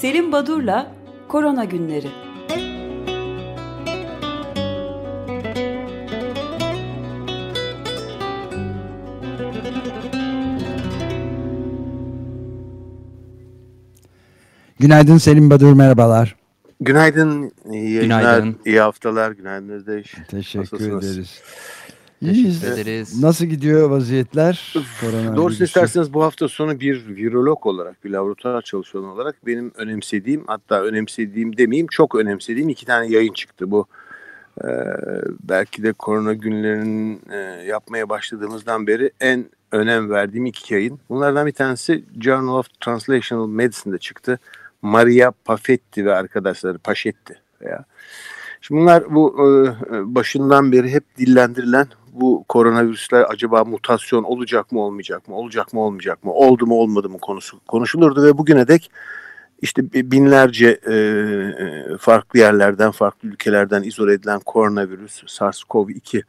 Selim Badur'la Korona Günleri. Günaydın Selim Badur, merhabalar. Günaydın, iyi yayınlar, Günaydın. iyi haftalar. Günaydın Özdeş. Teşekkür Nasılsınız? ederiz. İyiyiz. Teşekkür ederiz. Nasıl gidiyor vaziyetler? Doğrusu isterseniz bu hafta sonu bir virolog olarak, bir laboratuvar çalışanı olarak benim önemsediğim, hatta önemsediğim demeyeyim, çok önemsediğim iki tane yayın çıktı. Bu e, belki de korona günlerinin e, yapmaya başladığımızdan beri en önem verdiğim iki yayın. Bunlardan bir tanesi Journal of Translational Medicine'de çıktı. Maria Pafetti ve arkadaşları Paşetti veya. Şimdi bunlar bu e, başından beri hep dillendirilen bu koronavirüsler acaba mutasyon olacak mı olmayacak mı olacak mı olmayacak mı oldu mu olmadı mı konusu konuşulurdu ve bugüne dek işte binlerce e, e, farklı yerlerden farklı ülkelerden izole edilen koronavirüs SARS-CoV-2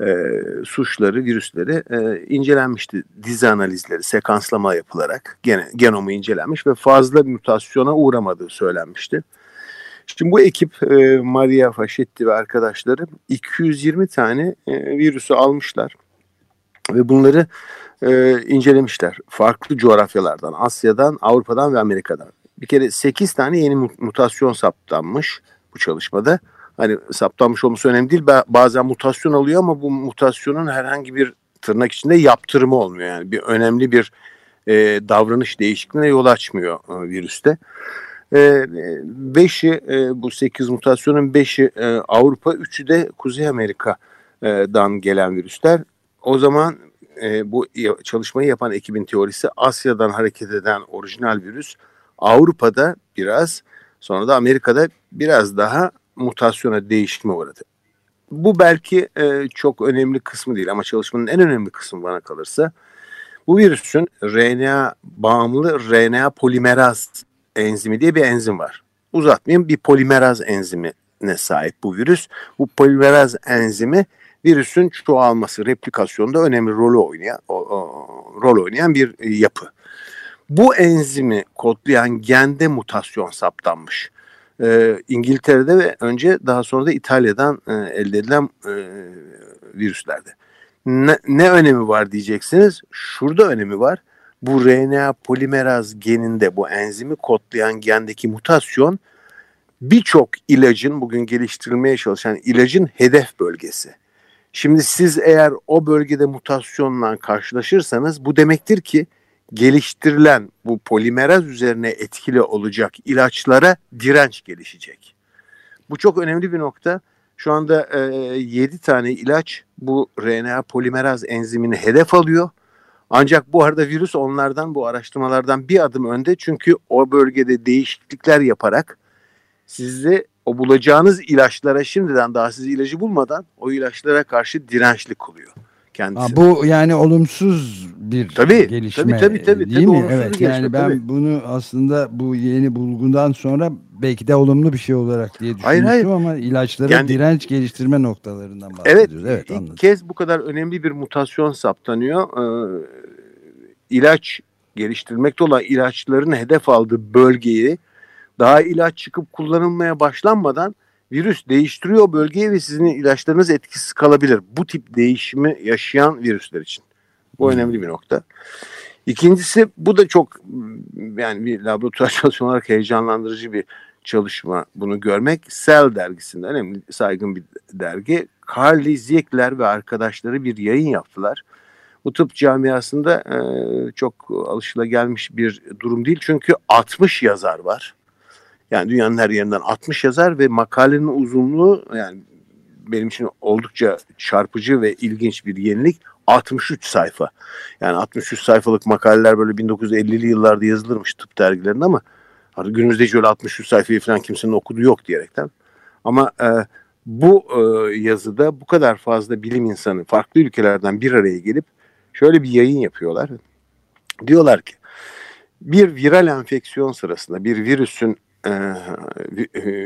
e, suçları, virüsleri e, incelenmişti. Dizi analizleri, sekanslama yapılarak gene, genomu incelenmiş ve fazla mutasyona uğramadığı söylenmişti. Şimdi bu ekip e, Maria Faşetti ve arkadaşları 220 tane e, virüsü almışlar ve bunları e, incelemişler. Farklı coğrafyalardan, Asya'dan, Avrupa'dan ve Amerika'dan. Bir kere 8 tane yeni mutasyon saptanmış bu çalışmada hani saptanmış olması önemli değil. Bazen mutasyon alıyor ama bu mutasyonun herhangi bir tırnak içinde yaptırımı olmuyor. Yani bir önemli bir e, davranış değişikliğine yol açmıyor e, virüste. E, beşi e, bu sekiz mutasyonun beşi e, Avrupa, üçü de Kuzey Amerika'dan gelen virüsler. O zaman e, bu çalışmayı yapan ekibin teorisi Asya'dan hareket eden orijinal virüs Avrupa'da biraz sonra da Amerika'da biraz daha mutasyona değişime uğradı. Bu belki e, çok önemli kısmı değil ama çalışmanın en önemli kısmı bana kalırsa bu virüsün RNA bağımlı RNA polimeraz enzimi diye bir enzim var. Uzatmayayım bir polimeraz enzimine sahip bu virüs. Bu polimeraz enzimi virüsün çoğalması, replikasyonda önemli rol oynayan, o, o, rol oynayan bir yapı. Bu enzimi kodlayan gende mutasyon saptanmış e, İngiltere'de ve önce daha sonra da İtalya'dan e, elde edilen e, virüslerde. Ne, ne önemi var diyeceksiniz. Şurada önemi var. Bu RNA polimeraz geninde bu enzimi kodlayan gendeki mutasyon birçok ilacın bugün geliştirilmeye çalışan ilacın hedef bölgesi. Şimdi siz eğer o bölgede mutasyonla karşılaşırsanız bu demektir ki geliştirilen bu polimeraz üzerine etkili olacak ilaçlara direnç gelişecek. Bu çok önemli bir nokta. Şu anda e, 7 tane ilaç bu RNA polimeraz enzimini hedef alıyor. Ancak bu arada virüs onlardan bu araştırmalardan bir adım önde. Çünkü o bölgede değişiklikler yaparak sizi o bulacağınız ilaçlara şimdiden daha siz ilacı bulmadan o ilaçlara karşı dirençli kılıyor kendisi. Ha, bu yani olumsuz bir tabii, gelişme tabii, tabii, tabii, değil tabii, mi? Evet gelişme, yani ben tabii. bunu aslında bu yeni bulgundan sonra belki de olumlu bir şey olarak diye düşünmüştüm hayır, hayır. ama ilaçlara yani, direnç geliştirme noktalarından bahsediyoruz. Evet, evet ilk anladım. kez bu kadar önemli bir mutasyon saptanıyor. Ee, ilaç geliştirmekte olan ilaçların hedef aldığı bölgeyi daha ilaç çıkıp kullanılmaya başlanmadan virüs değiştiriyor bölgeyi ve sizin ilaçlarınız etkisiz kalabilir. Bu tip değişimi yaşayan virüsler için. Bu hmm. önemli bir nokta. İkincisi bu da çok yani bir laboratuvar çalışma olarak heyecanlandırıcı bir çalışma bunu görmek. Cell dergisinde önemli saygın bir dergi. Carly Ziegler ve arkadaşları bir yayın yaptılar. Bu tıp camiasında e, çok alışılagelmiş bir durum değil. Çünkü 60 yazar var. Yani dünyanın her yerinden 60 yazar ve makalenin uzunluğu yani benim için oldukça çarpıcı ve ilginç bir yenilik. 63 sayfa. Yani 63 sayfalık makaleler böyle 1950'li yıllarda yazılırmış tıp dergilerinde ama günümüzde hiç öyle 63 sayfayı falan kimsenin okuduğu yok diyerekten. Ama e, bu e, yazıda bu kadar fazla bilim insanı farklı ülkelerden bir araya gelip şöyle bir yayın yapıyorlar. Diyorlar ki bir viral enfeksiyon sırasında bir virüsün e,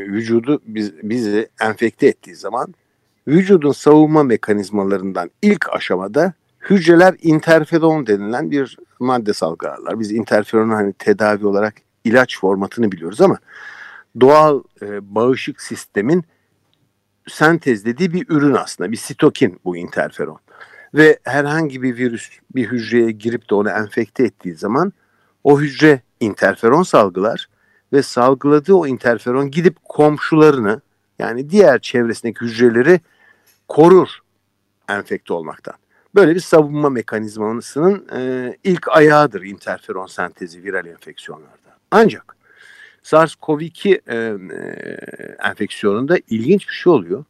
vücudu biz, bizi enfekte ettiği zaman vücudun savunma mekanizmalarından ilk aşamada hücreler interferon denilen bir madde salgılarlar. Biz interferonu hani tedavi olarak ilaç formatını biliyoruz ama doğal e, bağışık sistemin sentezlediği bir ürün aslında. Bir sitokin bu interferon. Ve herhangi bir virüs bir hücreye girip de onu enfekte ettiği zaman o hücre interferon salgılar ve salgıladığı o interferon gidip komşularını yani diğer çevresindeki hücreleri korur enfekte olmaktan. Böyle bir savunma mekanizmasının e, ilk ayağıdır interferon sentezi viral enfeksiyonlarda. Ancak SARS-CoV-2 e, e, enfeksiyonunda ilginç bir şey oluyor.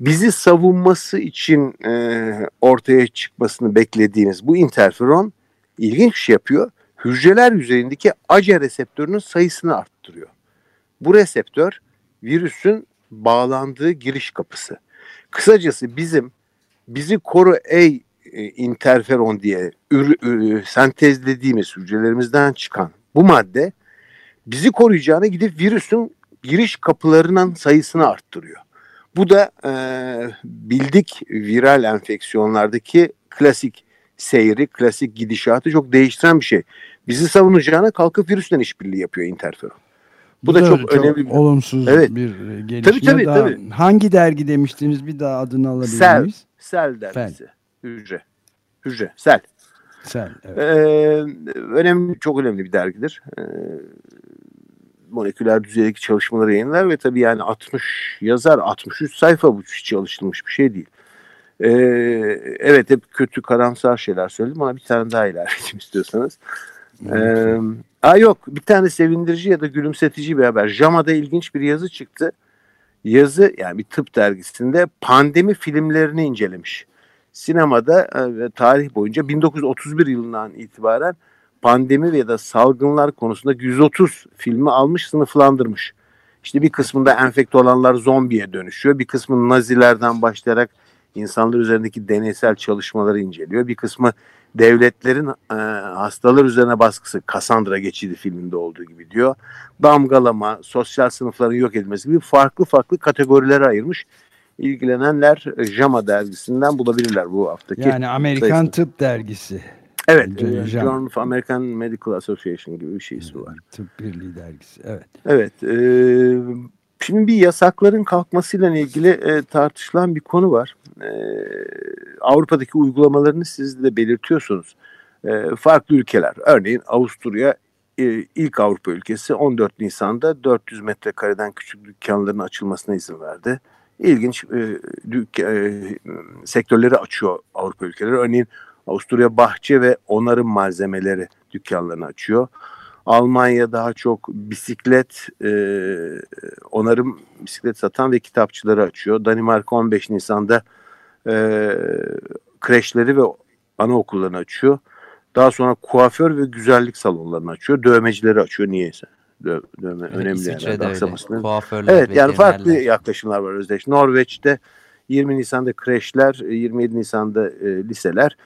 Bizi savunması için e, ortaya çıkmasını beklediğimiz bu interferon ilginç bir şey yapıyor. Hücreler yüzeyindeki ACE reseptörünün sayısını arttırıyor. Bu reseptör virüsün bağlandığı giriş kapısı. Kısacası bizim bizi koru ey e, interferon diye ür, ür, sentezlediğimiz hücrelerimizden çıkan bu madde bizi koruyacağına gidip virüsün giriş kapılarının sayısını arttırıyor. Bu da e, bildik viral enfeksiyonlardaki klasik seyri, klasik gidişatı çok değiştiren bir şey. Bizi savunacağına kalkıp virüsle işbirliği yapıyor interferon. Bu, Bu da, da çok, çok önemli bir olumsuz evet. bir gelişme. Tabii, tabii, daha, tabii. Hangi dergi demiştiniz bir daha adını alabilir Sel, miyiz? Sel dergisi. Fel. Hücre. Hücre. Sel. Sel. Evet. Ee, önemli, çok önemli bir dergidir. Ee, moleküler düzeydeki çalışmaları yayınlar ve tabii yani 60 yazar 63 sayfa bu hiç çalışılmış bir şey değil. Ee, evet hep kötü karamsar şeyler söyledim ama bir tane daha ilave edeyim istiyorsanız. Ee, aa yok bir tane sevindirici ya da gülümsetici bir haber. JAMA'da ilginç bir yazı çıktı. Yazı yani bir tıp dergisinde pandemi filmlerini incelemiş. Sinemada e, tarih boyunca 1931 yılından itibaren pandemi ya da salgınlar konusunda 130 filmi almış sınıflandırmış. İşte bir kısmında enfekte olanlar zombiye dönüşüyor. Bir kısmı nazilerden başlayarak insanlar üzerindeki deneysel çalışmaları inceliyor. Bir kısmı devletlerin e, hastalar üzerine baskısı Cassandra geçidi filminde olduğu gibi diyor. Damgalama, sosyal sınıfların yok edilmesi gibi farklı farklı kategorilere ayırmış. İlgilenenler JAMA dergisinden bulabilirler bu haftaki. Yani Amerikan sayısını. Tıp Dergisi. Evet, e, Journal of American Medical Association gibi bir şeysi var. Tıp Birliği dergisi, evet. Evet, e, şimdi bir yasakların kalkmasıyla ilgili e, tartışılan bir konu var. E, Avrupa'daki uygulamalarını siz de belirtiyorsunuz. E, farklı ülkeler, örneğin Avusturya e, ilk Avrupa ülkesi 14 Nisan'da 400 metrekareden küçük dükkanların açılmasına izin verdi. İlginç e, e, sektörleri açıyor Avrupa ülkeleri. Örneğin Avusturya bahçe ve onarım malzemeleri dükkanlarını açıyor. Almanya daha çok bisiklet, e, onarım bisiklet satan ve kitapçıları açıyor. Danimarka 15 Nisan'da e, kreşleri ve anaokullarını açıyor. Daha sonra kuaför ve güzellik salonlarını açıyor. Dövmecileri açıyor niyeyse. Dö dövme evet, önemli yani. Aksamasını. Kuaförler, evet yani farklı yaklaşımlar var Özdeş. Norveç'te 20 Nisan'da kreşler, 27 Nisan'da e, liseler,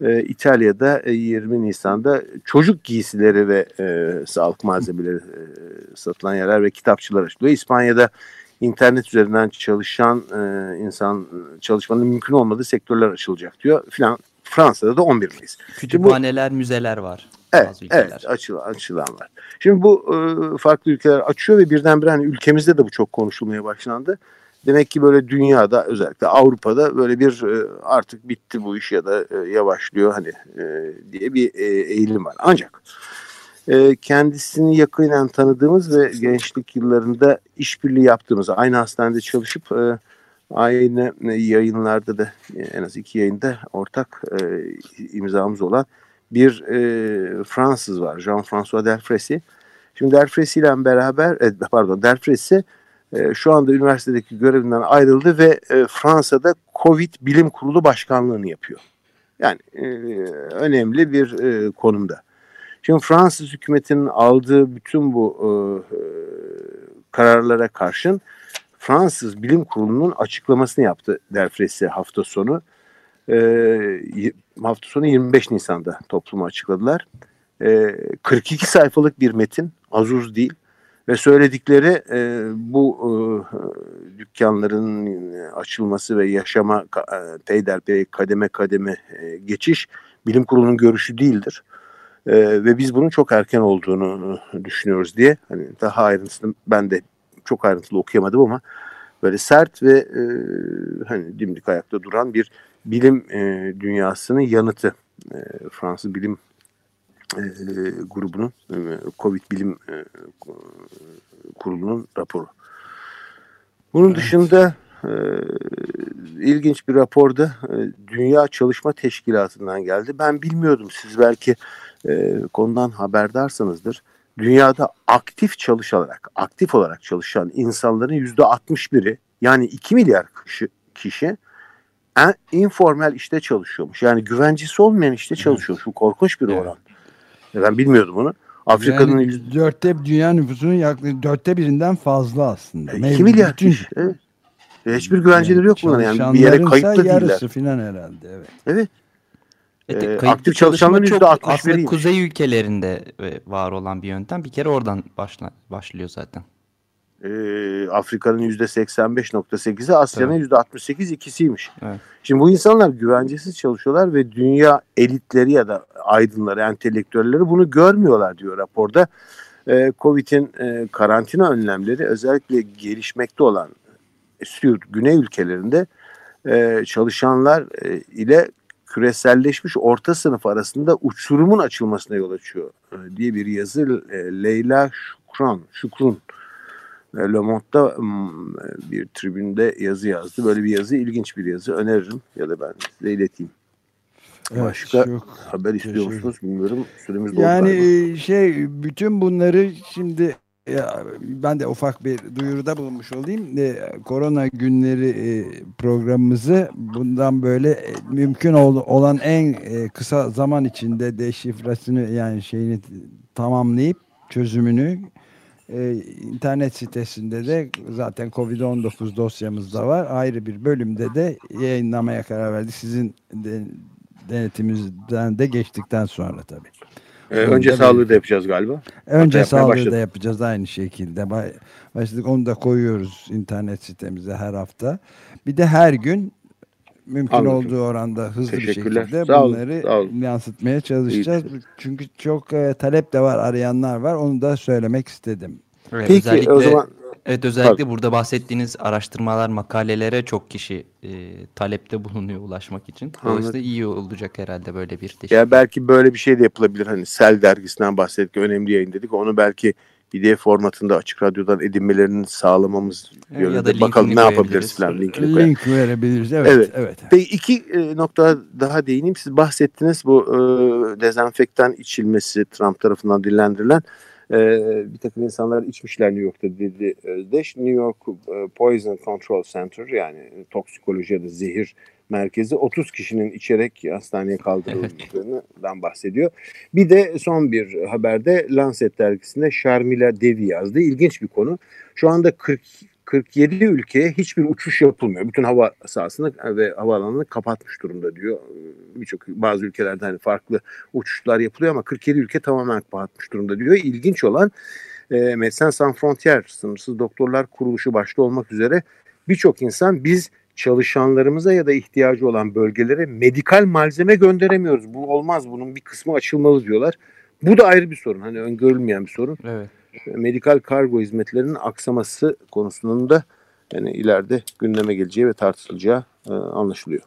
e, İtalya'da 20 e, Nisan'da çocuk giysileri ve e, sağlık malzemeleri e, satılan yerler ve kitapçılar açılıyor. İspanya'da internet üzerinden çalışan e, insan çalışmanın mümkün olmadığı sektörler açılacak diyor filan. Fransa'da da 11 Mayıs. Kütüphaneler, bu, müzeler var. Evet, evet açılan, açılan var. Şimdi bu e, farklı ülkeler açıyor ve birdenbire hani ülkemizde de bu çok konuşulmaya başlandı. Demek ki böyle dünyada özellikle Avrupa'da böyle bir e, artık bitti bu iş ya da e, yavaşlıyor hani e, diye bir eğilim var. Ancak kendisini yakinen tanıdığımız ve gençlik yıllarında işbirliği yaptığımız, aynı hastanede çalışıp aynı yayınlarda da en az iki yayında ortak imzamız olan bir Fransız var. Jean-François Delfresi. Şimdi Delfresi ile beraber, pardon Delfresi e, şu anda üniversitedeki görevinden ayrıldı ve e, Fransa'da Covid Bilim Kurulu Başkanlığını yapıyor. Yani e, önemli bir e, konumda. Şimdi Fransız hükümetinin aldığı bütün bu e, e kararlara karşın Fransız Bilim Kurulu'nun açıklamasını yaptı Derfresi hafta sonu. E, hafta sonu 25 Nisan'da topluma açıkladılar. E, 42 sayfalık bir metin, az uz değil ve söyledikleri e, bu e, dükkanların açılması ve yaşama e, peyderpey kademe kademe e, geçiş bilim kurulunun görüşü değildir. E, ve biz bunun çok erken olduğunu düşünüyoruz diye hani daha ayrıntısını ben de çok ayrıntılı okuyamadım ama böyle sert ve e, hani dimdik ayakta duran bir bilim e, dünyasının yanıtı e, Fransız bilim e, grubunun e, Covid bilim e, kurulunun raporu. Bunun evet. dışında e, ilginç bir raporda e, Dünya Çalışma Teşkilatı'ndan geldi. Ben bilmiyordum siz belki e, konudan haberdarsanızdır. Dünyada aktif çalışarak, aktif olarak çalışan insanların yüzde 61'i yani 2 milyar kişi, kişi en, informal işte çalışıyormuş. Yani güvencesi olmayan işte çalışıyormuş. Bu korkunç bir oran. Evet. Ben bilmiyordum bunu. Afrika'nın yani dörtte dünya nüfusunun yaklaşık dörtte birinden fazla aslında. 2 milyar kişi. Evet. Hiçbir güvenceleri yani yok bunların yani bir yere kayıtlı değiller. yarısı falan herhalde evet. Evet. Evet, ee, aktif çalışanların yüzde Aslında kuzey ülkelerinde e, var olan bir yöntem. Bir kere oradan başla, başlıyor zaten. Ee, Afrika'nın yüzde 85.8'i Asya'nın yüzde 68 ikisiymiş. Evet. Şimdi bu insanlar güvencesiz çalışıyorlar ve dünya elitleri ya da aydınları, entelektüelleri bunu görmüyorlar diyor raporda. Ee, Covid'in e, karantina önlemleri özellikle gelişmekte olan Süd, Güney ülkelerinde e, çalışanlar e, ile küreselleşmiş orta sınıf arasında uçurumun açılmasına yol açıyor e, diye bir yazı e, Leyla Şukran, Şukrun e, Le Monde'da bir tribünde yazı yazdı. Böyle bir yazı ilginç bir yazı öneririm ya da ben size ileteyim. Evet, Başka çok haber istiyor musunuz bilmiyorum. Süremiz doldu Yani galiba. şey bütün bunları şimdi ben de ufak bir duyuruda bulunmuş olayım. E, korona günleri e, programımızı bundan böyle e, mümkün ol, olan en e, kısa zaman içinde deşifresini yani şeyini tamamlayıp çözümünü e, internet sitesinde de zaten Covid-19 dosyamızda var. Ayrı bir bölümde de yayınlamaya karar verdik. Sizin de, denetimizden de geçtikten sonra tabii. Ee, önce sağlığı da yapacağız galiba. Önce sağlığı başladık. da yapacağız aynı şekilde. Başladık onu da koyuyoruz internet sitemize her hafta. Bir de her gün mümkün Anladım. olduğu oranda hızlı bir şekilde sağ bunları sağ olun. yansıtmaya çalışacağız. İyi. Çünkü çok e, talep de var, arayanlar var. Onu da söylemek istedim. Evet, Peki özellikle, o zaman Evet özellikle Tabii. burada bahsettiğiniz araştırmalar, makalelere çok kişi e, talepte bulunuyor ulaşmak için. Dolayısıyla iyi olacak herhalde böyle bir teşvik. Ya belki böyle bir şey de yapılabilir. Hani Sel dergisinden bahsettik, önemli yayın dedik. Onu belki PDF formatında açık radyodan edinmelerini sağlamamız evet, yönünde bakalım ne yapabiliriz falan linkini Link verebiliriz evet. Evet. evet. Peki iki e, nokta daha değineyim. Siz bahsettiniz bu e, dezenfektan içilmesi Trump tarafından dillendirilen e, bir takım insanlar içmişler New York'ta dedi Özdeş. New York e, Poison Control Center yani toksikoloji ya da zehir merkezi 30 kişinin içerek hastaneye kaldırıldığından bahsediyor. Bir de son bir haberde Lancet dergisinde Sharmila Devi yazdı. İlginç bir konu. Şu anda 40 47 ülkeye hiçbir uçuş yapılmıyor. Bütün hava sahasını ve havaalanını kapatmış durumda diyor. Birçok bazı ülkelerde hani farklı uçuşlar yapılıyor ama 47 ülke tamamen kapatmış durumda diyor. İlginç olan e, Medecins Sans Frontières, Sınırsız Doktorlar Kuruluşu başta olmak üzere birçok insan biz çalışanlarımıza ya da ihtiyacı olan bölgelere medikal malzeme gönderemiyoruz. Bu olmaz. Bunun bir kısmı açılmalı diyorlar. Bu da ayrı bir sorun. Hani öngörülmeyen bir sorun. Evet. Medikal kargo hizmetlerinin aksaması konusunda yani ileride gündeme geleceği ve tartışılacağı e, anlaşılıyor.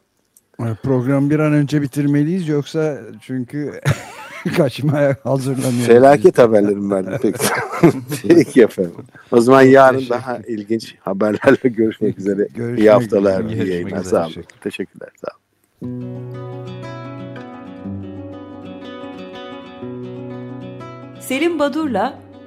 Program bir an önce bitirmeliyiz yoksa çünkü kaçmaya hazırlanıyoruz. Felaket haberlerim ben. Peki. Peki efendim. O zaman yarın daha ilginç haberlerle görüşmek üzere. Görüşmek iyi haftalar, iyi yayınlar. Sağ olun. Teşekkürler. Sağ olun. Selim Badur'la